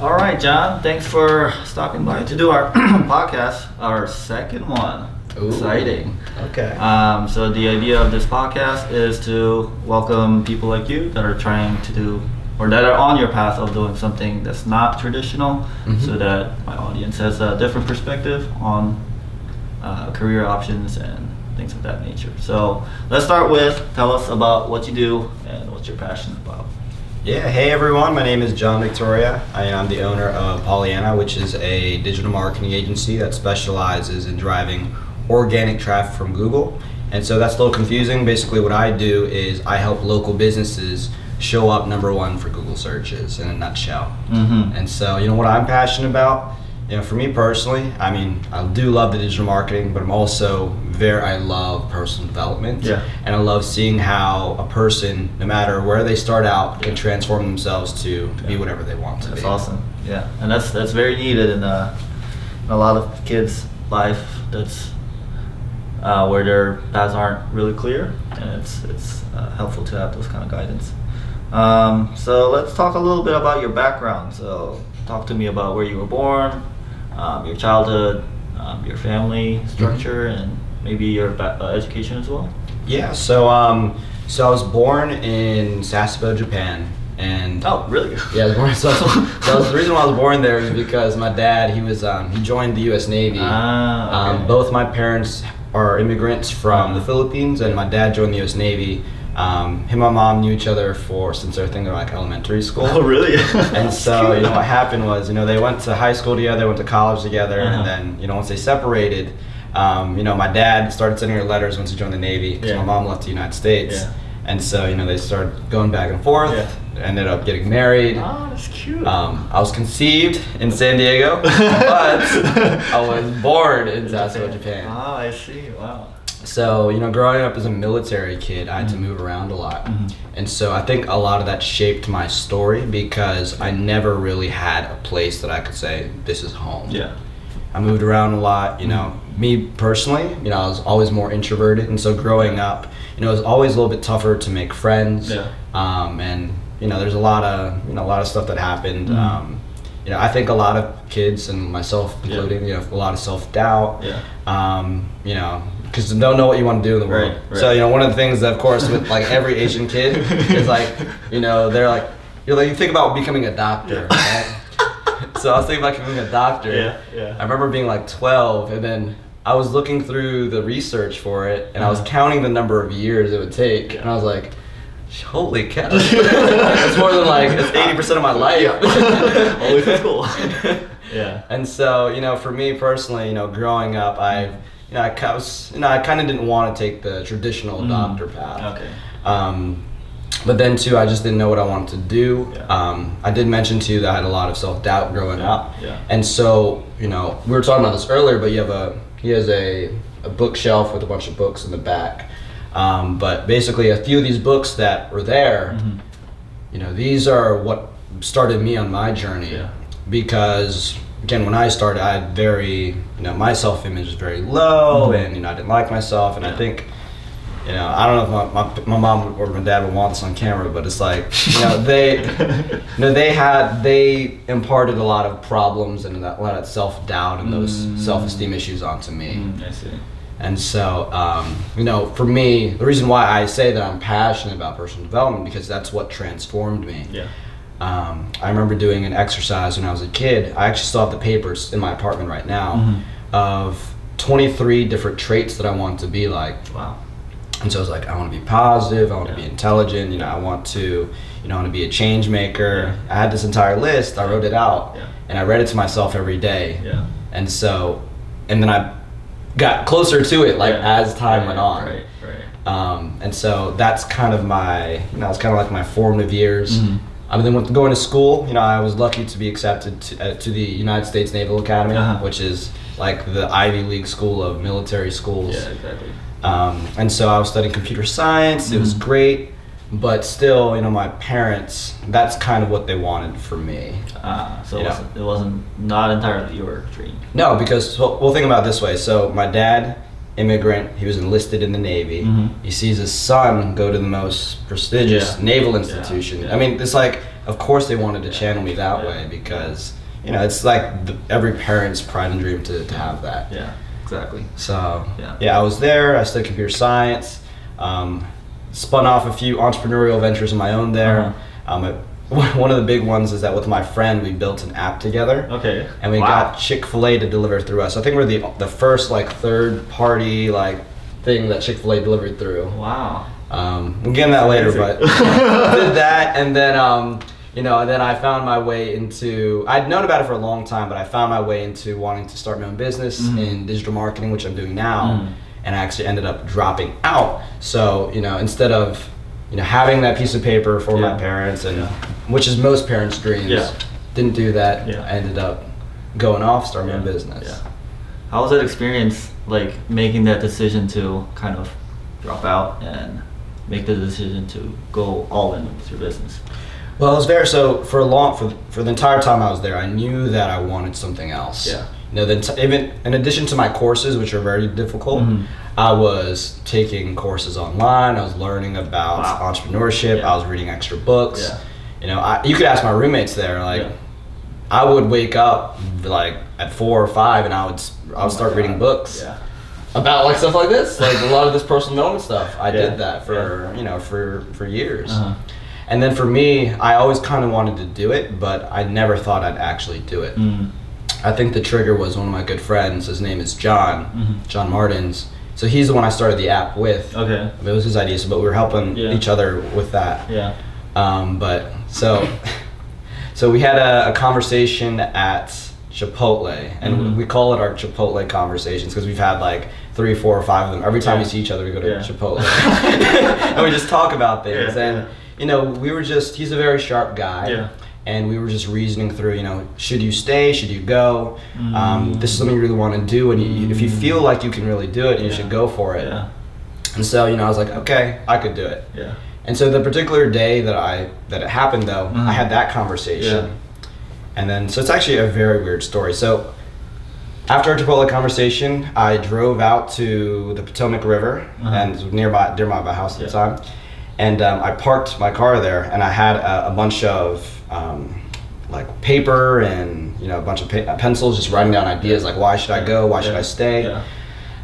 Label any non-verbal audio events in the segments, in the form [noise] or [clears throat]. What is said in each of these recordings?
All right, John. Thanks for stopping by to do our [clears throat] podcast, our second one. Ooh. Exciting. Okay. Um, so the idea of this podcast is to welcome people like you that are trying to do or that are on your path of doing something that's not traditional, Mhm. so that my audience has a different perspective on uh, career options and things of that nature. So let's start with tell us about what you do and what you're passionate about. Yeah, hey everyone, my name is John Victoria. I am the owner of Polianna, which is a digital marketing agency that specializes in driving organic traffic from Google. And so that's a little confusing. Basically, what I do is I help local businesses show up number one for Google searches in a nutshell. Mm-hmm. And so, you know, what I'm passionate about, you know, for me personally, I mean, I do love the digital marketing, but I'm also very, I love personal development. Yeah. And I love seeing how a person, no matter where they start out, can transform themselves to, to be whatever they want to That's be. awesome. Yeah, and that's that's very needed in a, in a lot of kids' life. That's uh, where their paths aren't really clear, and it's it's uh, helpful to have those kind of guidance. Um, so let's talk a little bit about your background. So talk to me about where you were born, um, your childhood, um, your family structure, and maybe your ba- uh, education as well. Yeah, so um, so I was born in Sasebo, Japan, and Oh, really? [laughs] Yeah, I was born. So, so the reason why I was born there is because my dad he was um, he joined the U.S. Navy. Ah, okay. um, both my parents are immigrants from the Philippines, and my dad joined the U.S. Navy. Um, him and my mom knew each other for since I think they were like elementary school. Oh, really? [laughs] And so [laughs] you know what happened was you know they went to high school together, went to college together, Uh-huh. and then you know once they separated. Um, you know, my dad started sending her letters once he joined the Navy because Yeah. my mom left the United States. Yeah. And so, you know, they started going back and forth, Yeah. ended up getting married. Oh, that's cute. Um, I was conceived in San Diego, but [laughs] I was born in Sasebo, Japan. Oh, I see. Wow. So, you know, growing up as a military kid, I had to Mhm. move around a lot. Mhm. And so I think a lot of that shaped my story because I never really had a place that I could say, this is home. Yeah. I moved around a lot, you know. Me personally, you know, I was always more introverted, and so growing up, you know, it was always a little bit tougher to make friends. Yeah. Um, and you know, there's a lot of you know a lot of stuff that happened. Mhm. Um, you know, I think a lot of kids and myself Yeah. including, you know, a lot of self doubt. Yeah. Um, you know, because don't know what you want to do in the world. Right, right. So you know, one of the things that, of course, with like every Asian kid [laughs] is like, you know, they're like, you're like, you think about becoming a doctor. Yeah. Right? so I was thinking about becoming a doctor. Yeah, yeah. I remember being like 12, and then I was looking through the research for it, and I was Uh-huh. counting the number of years it would take, Yeah. and I was like, holy cow. [laughs] That's more than like, it's 80% of my life. In school. [laughs] Yeah. And so, you know, for me personally, you know, growing up, I, you know, I was, you know, I kind of didn't want to take the traditional Mm. doctor path. Okay. Um, but then too, I just didn't know what I wanted to do. Yeah. Um, I did mention to you that I had a lot of self doubt growing Yeah, up. yeah. And so, you know, we were talking about this earlier, but you have a he has a, a bookshelf with a bunch of books in the back. Um, but basically, a few of these books that were there, Mhm. you know, these are what started me on my journey. Yeah. Because again, when I started, I had very, you know, my self image was very low, Mhm. and you know, I didn't like myself, and I think. You know, I don't know if my, my, my mom or my dad would want this on camera, but it's like, you know, [laughs] they, you know, they had, they imparted a lot of problems and that, a lot of self doubt and those Mm. self esteem issues onto me. Mm, I see. And so, um, you know, for me, the reason why I say that I'm passionate about personal development because that's what transformed me. Yeah. Um, I remember doing an exercise when I was a kid. I actually still have the papers in my apartment right now Mhm. of 23 different traits that I want to be like. Wow. And so I was like, I want to be positive. I want to be intelligent. You know, I want to, you know, I want to be a change maker. I had this entire list. I wrote it out, Yeah. and I read it to myself every day. Yeah. And so, and then I got closer to it, like Yeah. as time Right, went on. Right. Right. Um, and so that's kind of my, you know, it's kind of like my formative years. Mhm. I mean, when going to school, you know, I was lucky to be accepted to, uh, to the United States Naval Academy, Uh-huh. which is like the Ivy League school of military schools. Yeah. Exactly. Um, and so I was studying computer science. It was Mhm. great, but still, you know, my parents, that's kind of what they wanted for me. Ah, so it wasn't, it wasn't not entirely your dream. No, because well, we'll think about it this way. So my dad, immigrant, he was enlisted in the Navy. Mhm. He sees his son go to the most prestigious Yeah. naval institution. yeah. I mean, it's like of course they wanted to channel me that way because you know it's like the, every parent's pride and dream to, to have that. Yeah, exactly. So Yeah. yeah. I was there. I studied computer science. Um, spun off a few entrepreneurial ventures of my own there. Uh-huh. Um, [laughs] one of the big ones is that with my friend we built an app together. Okay. And we Wow. got Chick Fil A to deliver through us. I think we're the the first like third party like thing that Chick Fil A delivered through. Wow. Um, we'll get in that later, but [laughs] did [laughs] that, and then um, you know, and then I found my way into. I'd known about it for a long time, but I found my way into wanting to start my own business Mhm. in digital marketing, which I'm doing now, Mhm. and I actually ended up dropping out. So you know, instead of you know having that piece of paper for Yeah. my parents, and Yeah. which is most parents' dreams, Yeah. didn't do that. Yeah. I ended up going off, starting my own business. Yeah. How was that experience, like making that decision to kind of drop out and make the decision to go all in with your business? Well, I was there. So for a long, for for the entire time I was there, I knew that I wanted something else. Yeah. You know, then t- even in addition to my courses, which are very difficult, Mhm. I was taking courses online. I was learning about Wow. entrepreneurship. Yeah. I was reading extra books. Yeah. You know, I, you could ask my roommates there. Like, Yeah. I would wake up like at four or five, and I would I Oh would my start reading books Yeah. about like stuff like this, like a lot of this personal development stuff. I did that for you know for for years. Uh-huh. And then for me, I always kind of wanted to do it, but I never thought I'd actually do it. Mm. I think the trigger was one of my good friends. His name is John, Mhm. John Martins. So he's the one I started the app with. Okay. It was his idea, so, but we were helping Yeah. each other with that. Yeah. Um, but so, [laughs] so we had a, a conversation at Chipotle, and Mhm. we call it our Chipotle conversations because we've had like three, four, or five of them. Every time Yeah. we see each other, we go to Yeah. Chipotle, [laughs] [laughs] and we just talk about things. And you know, we were just he's a very sharp guy. Yeah. And we were just reasoning through, you know, should you stay? Should you go? Um, this is something you really want to do, and you, if you feel like you can really do it, you Yeah. should go for it. Yeah. And so, you know, I was like, okay, I could do it. Yeah. And so the particular day that I that it happened though, Mhm. I had that conversation. Yeah. And then so it's actually a very weird story. So after our Chipotle conversation, I drove out to the Potomac River Uh-huh. and nearby nearby my house at the time. And um, I parked my car there and I had a, a bunch of um, like paper and you know a bunch of pa- pencils just writing down ideas like why should I go, why should Yeah. I stay? Yeah.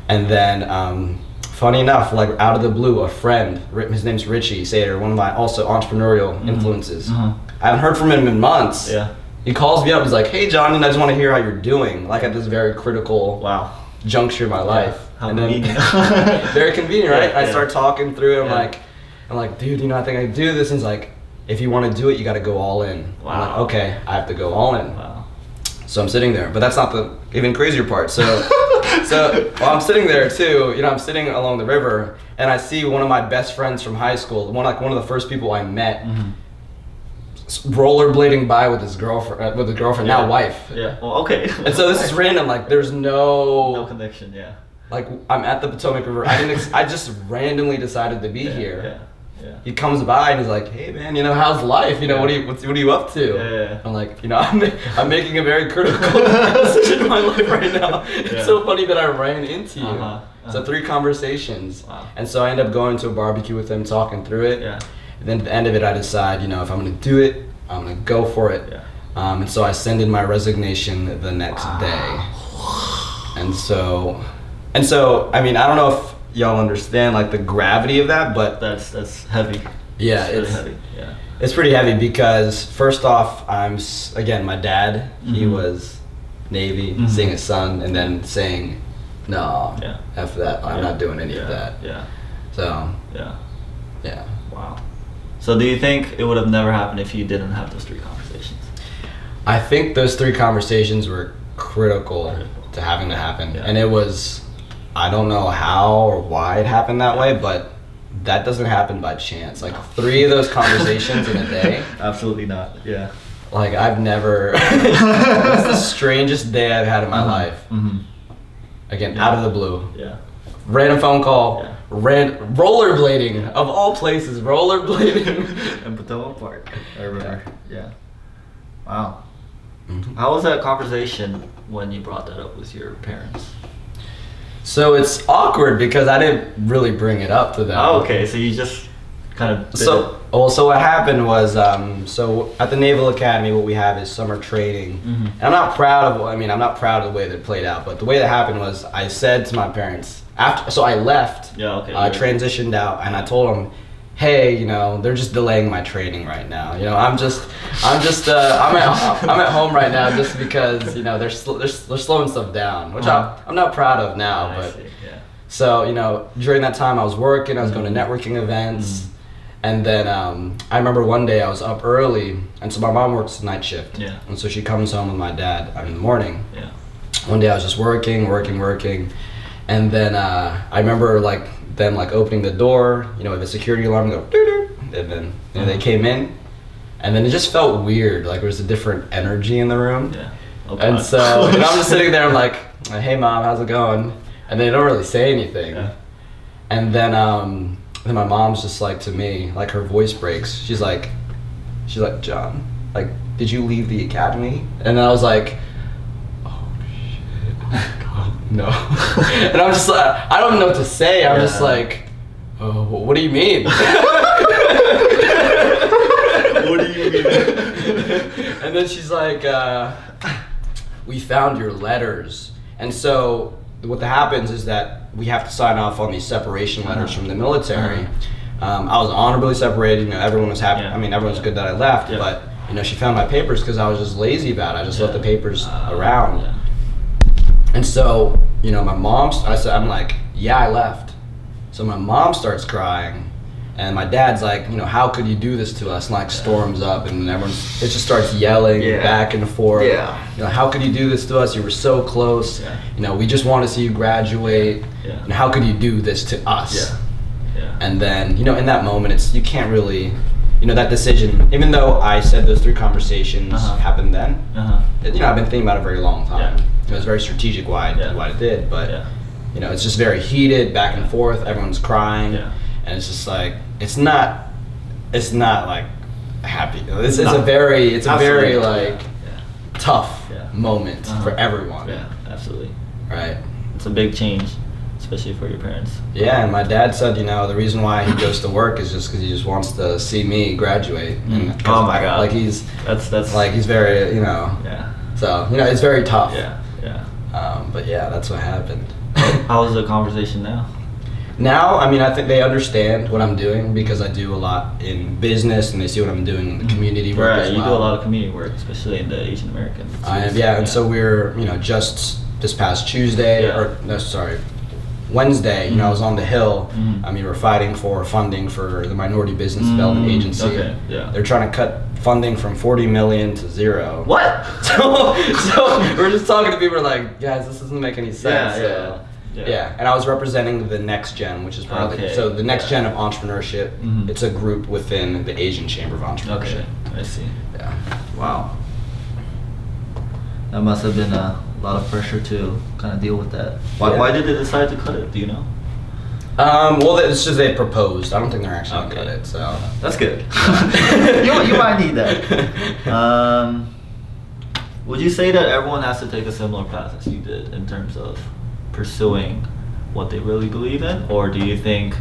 And then, um, funny enough, like out of the blue, a friend, his name's Richie Sater, one of my also entrepreneurial Mhm. influences. Mhm. I haven't heard from him in months. Yeah. He calls me up. He's like, "Hey, John, and I just want to hear how you're doing." Like at this very critical Wow. juncture of my life. How and then, convenient. [laughs] very convenient, right? [laughs] Yeah, I start talking through it. I'm Yeah. like, I'm like, dude, you know, I think I can do this. And he's like, if you want to do it, you got to go all in. I'm like, Wow. okay, I have to go all in. Wow. So I'm sitting there, but that's not the even crazier part. So, [laughs] so while I'm sitting there too, you know, I'm sitting along the river, and I see one of my best friends from high school, one like one of the first people I met, Mhm. rollerblading by with his girlfriend, uh, with his girlfriend, now wife. Yeah. Well, okay. And so this is [laughs] random. Like, there's no no, connection. Yeah. like, I'm at the Potomac River. I didn't. Ex- I just randomly decided to be Yeah, here. Yeah. Yeah. He comes by and he's like, "Hey man, you know how's life? You know what are you what's, what are you up to?" Yeah, yeah. I'm like, you know, [laughs] I'm, I'm making a very critical [laughs] decision in my life right now. It's so funny that I ran into you. Uh-huh, So uh-huh. three conversations, Wow. and so I end up going to a barbecue with him, talking through it. Yeah. And then at the end of it, I decide, you know, if I'm gonna do it, I'm gonna go for it. Yeah. Um, and so I send in my resignation the next day. And so, and so, I mean, I don't know if y'all understand like the gravity of that, but That's that's heavy. yeah, it's heavy. Yeah. it's pretty heavy because first off, I'm again my dad. He Mhm. was Navy, Mhm. seeing his son, and then saying, "No, Yeah. after that, I'm Yeah. not doing any yeah. of that." Yeah. So Yeah. yeah, Wow. So do you think it would have never happened if you didn't have those three conversations? I think those three conversations were critical Critical. to having to happen, and it was, I don't know how or why it happened that way, but that doesn't happen by chance. Like three of those conversations in a day. [laughs] Absolutely not. Yeah. Like I've never. [laughs] it's the strangest day I've had in my life. Mm-hmm. Again, Yeah. out of the blue. Yeah. Random phone call. Yeah. Ran rollerblading of all places. Rollerblading. [laughs] in Potomac Park. I remember. Yeah. Wow. Mhm. How was that conversation when you brought that up with your parents? So it's awkward because I didn't really bring it up to them. Oh, okay. So you just kind of. So, well, so what happened was, um, so at the Naval Academy, what we have is summer training. Mhm. And I'm not proud of, I mean, I'm not proud of the way that it played out, but the way that happened was, I said to my parents after, so I left, Yeah, okay, I yeah. transitioned out, and I told them, hey, you know, they're just delaying my training right now. You know, I'm just, I'm just, uh, I'm at, I'm at home right now just because, you know, they're sl- they're, they're slowing stuff down, which Uh-huh. I, I'm not proud of now, I but. yeah. So, you know, during that time I was working, I was going to Mhm. networking events. Mhm. And then um, I remember one day I was up early, and so my mom works night shift. Yeah. And so she comes home with my dad in the morning. Yeah. One day I was just working, working, working. And then uh, I remember like them like opening the door, you know, with the security alarm go doo and then you know, they Mhm. came in. And then it just felt weird, like there was a different energy in the room. Yeah. Oh, And so [laughs] and I'm just sitting there, I'm like, hey mom, how's it going? And they don't really say anything. Yeah. And then um then my mom's just like to me, like her voice breaks. She's like she's like, John, like, did you leave the academy? And I was like, Oh shit. Oh god, no. [laughs] and I'm just like I don't know what to say. I'm just like, Oh, what do you mean? [laughs] What do you mean? and then she's like, uh, we found your letters. And so what happens is that we have to sign off on these separation letters Uh-huh. from the military. Uh-huh. Um, I was honorably separated. You know, everyone was happy. Yeah. I mean, everyone's good that I left. Yeah. But you know, she found my papers because I was just lazy about it. I just left the papers Uh, around. And so, you know, my mom, I said, I'm like, yeah, I left. So my mom starts crying, and my dad's like, you know, how could you do this to us? And like storms up, and everyone, it just starts yelling Yeah. back and forth. Yeah. You know, how could you do this to us? You were so close. Yeah. You know, we just want to see you graduate. Yeah. And how could you do this to us? Yeah. Yeah. And then, you know, in that moment, it's you can't really, you know, that decision. Even though I said those three conversations Uh-huh. happened then, Uh-huh. you know, I've been thinking about it a very long time. Yeah. It was very strategic why Yeah. did what I did, but Yeah. you know, it's just very heated, back and forth. Everyone's crying, Yeah. and it's just like it's not, it's not like happy. It's, it's a very, it's a very like tough moment Uh-huh. for everyone, Yeah. Absolutely. right? It's a big change, especially for your parents. Yeah, and my dad said, you know, the reason why he goes to work is just because he just wants to see me graduate. And Mm. 'cause, Oh my God. Like he's, That's that's like he's very, you know, yeah. so you know, it's very tough. Yeah. Um, but yeah, that's what happened. [laughs] How's the conversation now? Now, I mean, I think they understand what I'm doing because I do a lot in business and they see what I'm doing in the community work Right. You well. do a lot of community work, especially in the Asian American. I am, yeah, and so we're, you know, just this past Tuesday, Yeah. or no, sorry, Wednesday, you know, I was on the Hill. Mhm. I mean, we're fighting for funding for the Minority Business Development Mm, Agency. okay, yeah. They're trying to cut funding from 40 million to zero. What? [laughs] So, so we're just talking to people like, guys, this doesn't make any sense. Yeah, So, yeah, yeah. yeah. And I was representing the next gen, which is probably Okay, so the next yeah. gen of entrepreneurship. Mhm. It's a group within the Asian Chamber of Entrepreneurship. Okay. I see. Yeah. Wow. That must have been a lot of pressure to kind of deal with that. Why, Yeah. why did they decide to cut it? Do you know? Um, well, it's just they proposed. I don't think they're actually gonna Okay. cut it. So That's good. [laughs] [laughs] you, you might need that. [laughs] Um, would you say that everyone has to take a similar path as you did in terms of pursuing what they really believe in, or do you think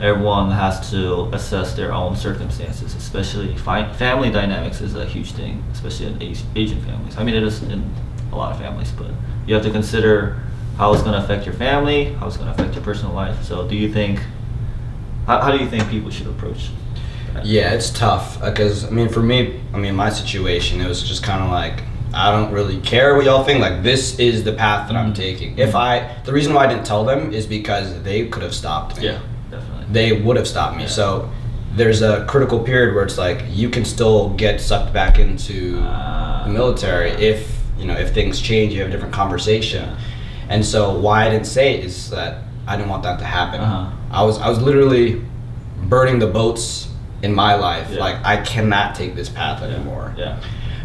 everyone has to assess their own circumstances, especially fi- family dynamics is a huge thing, especially in Asian families. I mean, it is in a lot of families, but you have to consider how it's going to affect your family, how it's going to affect your personal life. So, do you think? How, how do you think people should approach? that? Yeah, it's tough because I mean, for me, I mean, my situation, it was just kind of like I don't really care what y'all think. Like, this is the path that I'm Mhm. taking. If I, the reason why I didn't tell them is because they could have stopped me. Yeah, definitely. They would have stopped me. Yeah. So there's a critical period where it's like you can still get sucked back into Ah. the military if you know if things change, you have a different conversation. Yeah. And so why I didn't say it is that I didn't want that to happen. Uh-huh. I was I was literally burning the boats in my life. Yeah. Like I cannot take this path Yeah. anymore. Yeah.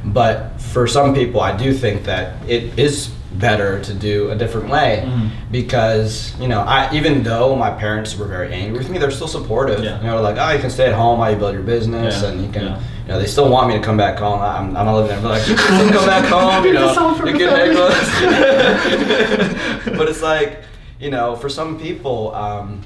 But for some people, I do think that it is better to do a different way Mhm. because you know I even though my parents were very angry with me, they're still supportive. Yeah. You know, like oh, you can stay at home while you build your business, Yeah. and you can. Yeah. You know, they still want me to come back home. I'm, I'm not living there. But like, you can come back [laughs] home. You know, you can us. [laughs] [laughs] but it's like, you know, for some people, um,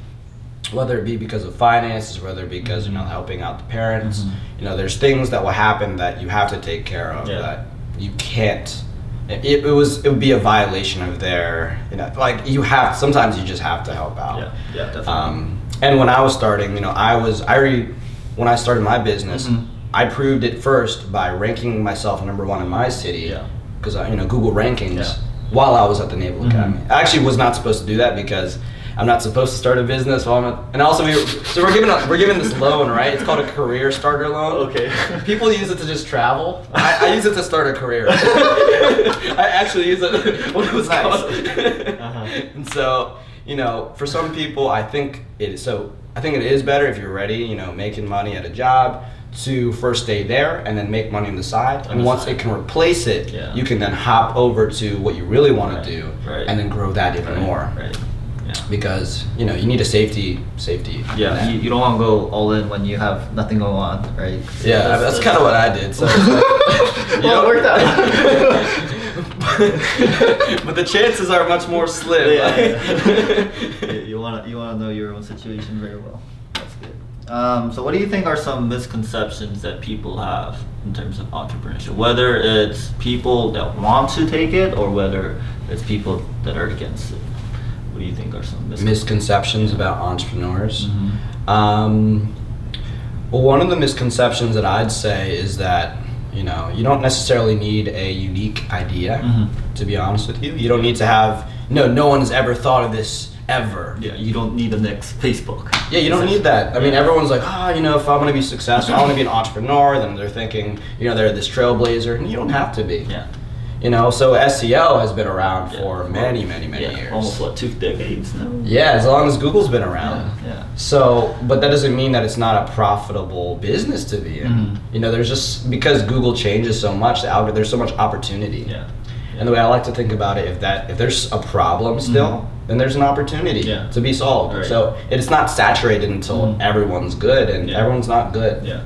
whether it be because of finances, whether it be because you know helping out the parents. Mhm. You know, there's things that will happen that you have to take care of that you can't. It, it was it would be a violation of their you know like you have sometimes you just have to help out. Yeah, yeah, definitely. Um, and when I was starting, you know, I was I already when I started my business, Mhm. I proved it first by ranking myself number one in my city Yeah. because you know Google rankings Yeah. while I was at the Naval Mhm. Academy. I actually was not supposed to do that because I'm not supposed to start a business while I'm at, and also we so we're giving a, we're giving this loan right. It's called a career starter loan. Okay. [laughs] People use it to just travel. I, I use it to start a career. [laughs] I actually use it [laughs] what it was Nice. Uh-huh. And so you know, for some people, I think it is so. I think it is better if you're ready, you know, making money at a job to first stay there and then make money on the side. And once it can replace it, Yeah. you can then hop over to what you really want Right, to do right. and then grow that even Right, more. Right. Yeah. Because you know you need a safety safety. Yeah, you, you don't want to go all in when you have nothing going on, right? So yeah, that's, kind of what I did. So, Well, it worked out. but the chances are much more slim. Yeah. [laughs] you want to you want to know your own situation very well. That's good. Um, so, what do you think are some misconceptions that people have in terms of entrepreneurship? Whether it's people that want to take it or whether it's people that are against it. What do you think are some misconceptions? misconceptions about entrepreneurs. Mhm. Um, well, one of the misconceptions that I'd say is that you know you don't necessarily need a unique idea. Mhm. To be honest with you, you don't need to have no. No one's ever thought of this ever. Yeah, you don't need the next Facebook. Yeah, you don't need that. I mean, everyone's like, ah, you know, if I want to be successful, I want to be an entrepreneur. Then they're thinking, you know, they're this trailblazer, and you don't have to be. Yeah. You know, so SEO has been around Yeah. for many, many, many yeah, years. Almost what two decades now. Yeah, as long as Google's been around. Yeah. yeah. So, but that doesn't mean that it's not a profitable business to be in. Mhm. You know, there's just because Google changes so much, the algorithm, there's so much opportunity. Yeah. And the way I like to think about it, if that if there's a problem still, Mhm. then there's an opportunity to be solved. Right. So it's not saturated until Mhm. everyone's good, and everyone's not good. Yeah.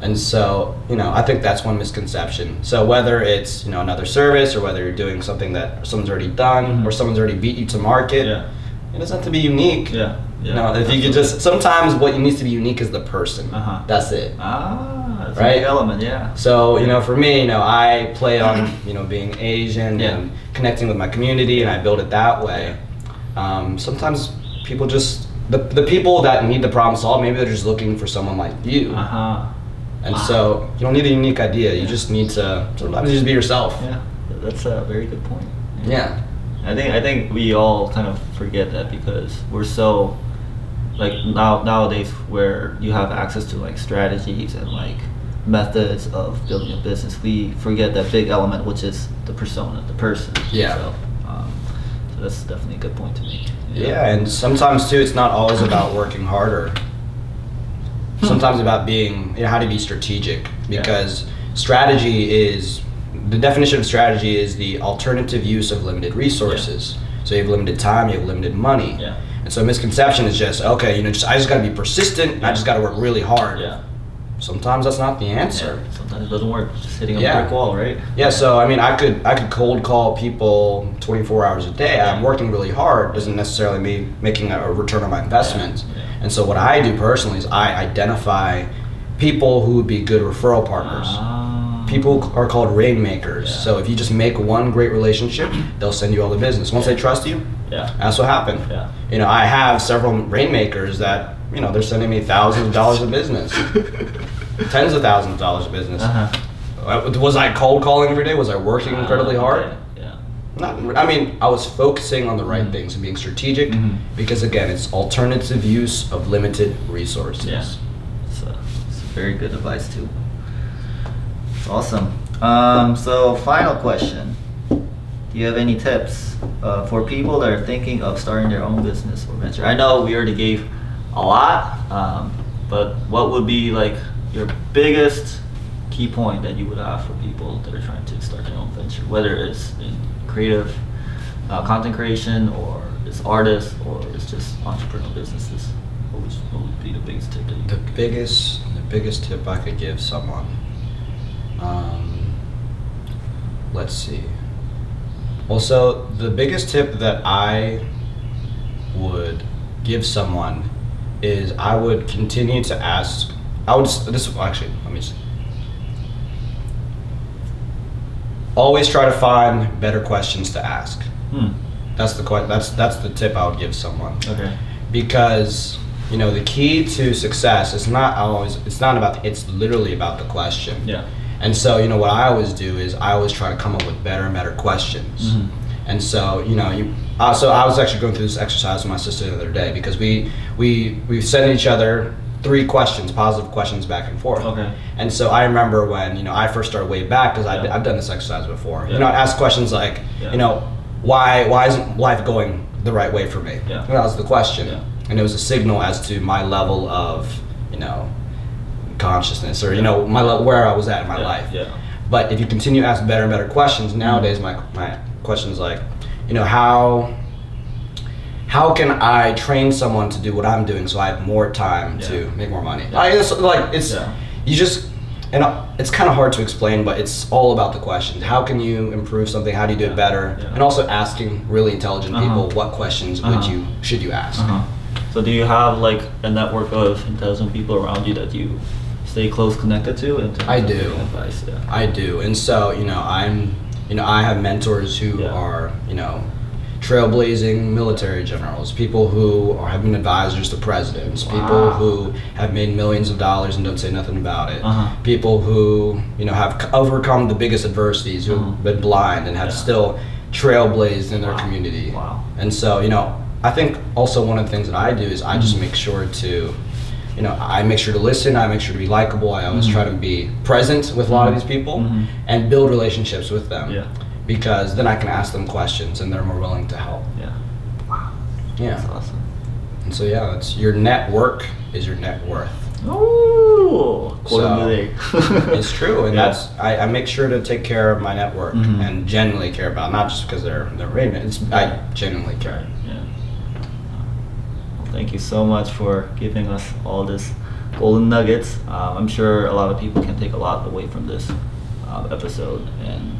And so, you know, I think that's one misconception. So whether it's you know another service or whether you're doing something that someone's already done Mhm. or someone's already beat you to market, Yeah. it doesn't have to be unique. Yeah. Yeah. You know, if you could just sometimes what needs to be unique is the person. Uh-huh. That's it. Ah, that's Right? element. Yeah. So you know, for me, you know, I play on [clears throat] you know being Asian Yeah. and connecting with my community, and I build it that way. Um, sometimes people just the the people that need the problem solved, maybe they're just looking for someone like you, Uh huh. And wow. so you don't need a unique idea. You Yeah. just need to sometimes just be yourself. Yeah, that's a very good point. Yeah. I think I think we all kind of forget that because we're so like now nowadays where you have access to like strategies and like methods of building a business, we forget that big element which is the persona, the person. Yeah. So, um, so that's definitely a good point to make. Yeah, and sometimes too, it's not always about working harder. Hmm. Sometimes about being, you know, how to be strategic. Yeah. Because strategy is the definition of strategy is the alternative use of limited resources. So you have limited time, you have limited money. Yeah. And so misconception is just okay, you know, just I just got to be persistent. and I just got to work really hard. Yeah. Sometimes that's not the answer. Yeah. Sometimes it doesn't work. Just hitting a Yeah. brick wall, right? Yeah, so I mean, I could I could cold call people 24 hours a day. I'm working really hard doesn't necessarily mean making a return on my investment. Yeah, yeah. And so what I do personally is I identify people who would be good referral partners. Ah. People are called rainmakers. Yeah. So if you just make one great relationship, they'll send you all the business. Once they trust you, Yeah. that's what happened. Yeah. You know, I have several rainmakers that you know they're sending me thousands of dollars of business, [laughs] tens of thousands of dollars of business. Uh-huh. Uh, Was I cold calling every day? Was I working incredibly Ah, hard? okay, Yeah. Not, I mean, I was focusing on the right Mhm. things and being strategic Mhm. because, again, it's alternative use of limited resources. Yeah. It's, uh, it's very good advice too. It's awesome. Um, so final question. Do you have any tips uh, for people that are thinking of starting their own business or venture? I know we already gave a lot, um, but what would be like your biggest key point that you would have for people that are trying to start their own venture, whether it's in creative uh, content creation or it's artists or it's just entrepreneurial businesses? What would, what would be the biggest tip that you The biggest, the biggest tip I could give someone. Um, let's see. Well, so the biggest tip that I would give someone is I would continue to ask. I would s- this actually let me just always try to find better questions to ask. Hmm. That's the que- that's that's the tip I would give someone Okay. because you know the key to success is not always it's not about it's literally about the question. Yeah. And so, you know, what I always do is I always try to come up with better and better questions. Mhm. And so, you know, you. Uh, so I was actually going through this exercise with my sister the other day because we we we sent each other three questions, positive questions back and forth. Okay. And so I remember when you know I first started way back because Yeah. I've done this exercise before. Yeah. You know, I ask questions like, Yeah. you know, why why isn't life going the right way for me? Yeah. That was the question, and it was a signal as to my level of you know consciousness or you know my le- where I was at in my life. Yeah. But if you continue to ask better and better questions, nowadays my my questions like, you know, how how can I train someone to do what I'm doing so I have more time Yeah. to make more money? Yeah. I, it's like it's Yeah. you just and uh, it's kind of hard to explain, but it's all about the questions. How can you improve something? How do you do it better? And also asking really intelligent Uh-huh. people what questions would Uh-huh. you should you ask? Uh-huh. So do you have like a network of intelligent people around you that you stay close connected to? Terms I do. Advice. Yeah. I do, and so you know, I'm, you know, I have mentors who are, you know, trailblazing military generals, people who are, have been advisors to presidents, people who have made millions of dollars and don't say nothing about it, Uh-huh. people who, you know, have overcome the biggest adversities, who Uh-huh. been blind and have Yeah. still trailblazed in their Wow. community. Wow. And so, you know, I think also one of the things that I do is I just Mhm. make sure to, you know, I make sure to listen. I make sure to be likable. I always Mhm. try to be present with a lot of these people Mhm. and build relationships with them. Yeah. Because then I can ask them questions and they're more willing to help. Yeah. Wow. Yeah. That's awesome. And so yeah, it's your network is your net worth. Ooh. Quote of So, the day. [laughs] it's true, and Yeah. that's I, I make sure to take care of my network Mhm. and genuinely care about, not just because they're they're rated. It's I genuinely care. Yeah. Well, thank you so much for giving us all this golden nuggets. Um, I'm sure a lot of people can take a lot away from this uh, episode. And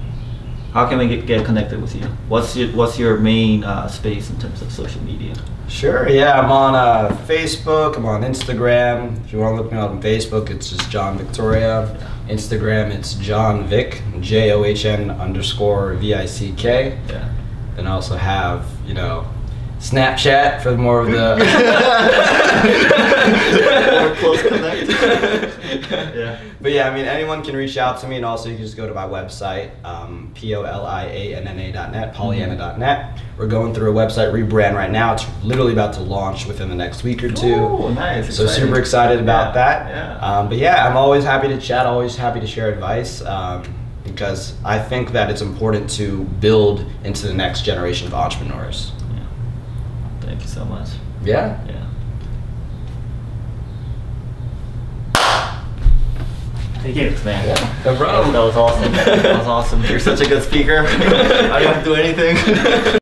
how can we get, get connected with you? What's your What's your main uh, space in terms of social media? Sure. Yeah, I'm on uh, Facebook. I'm on Instagram. If you want to look me up on Facebook, it's just John Victoria. Instagram, it's John Vick, J O H N underscore V I C K. Yeah. Then I also have, you know, Snapchat for more of the. [laughs] [laughs] More close connect. [laughs] Yeah. But yeah, I mean, anyone can reach out to me, and also you can just go to my website, um, P O L I A N N A dot net, Polianna.net. We're going through a website rebrand right now. It's literally about to launch within the next week or two. Ooh, nice. So exciting. super excited about Yeah, that. Yeah. Um, but yeah, I'm always happy to chat. Always happy to share advice um, because I think that it's important to build into the next generation of entrepreneurs. yeah. Thank you so much. Yeah. Yeah. Thank you, man. Yeah, no problem. That was awesome. That was awesome. [laughs] You're such a good speaker. [laughs] I don't have to do anything. [laughs]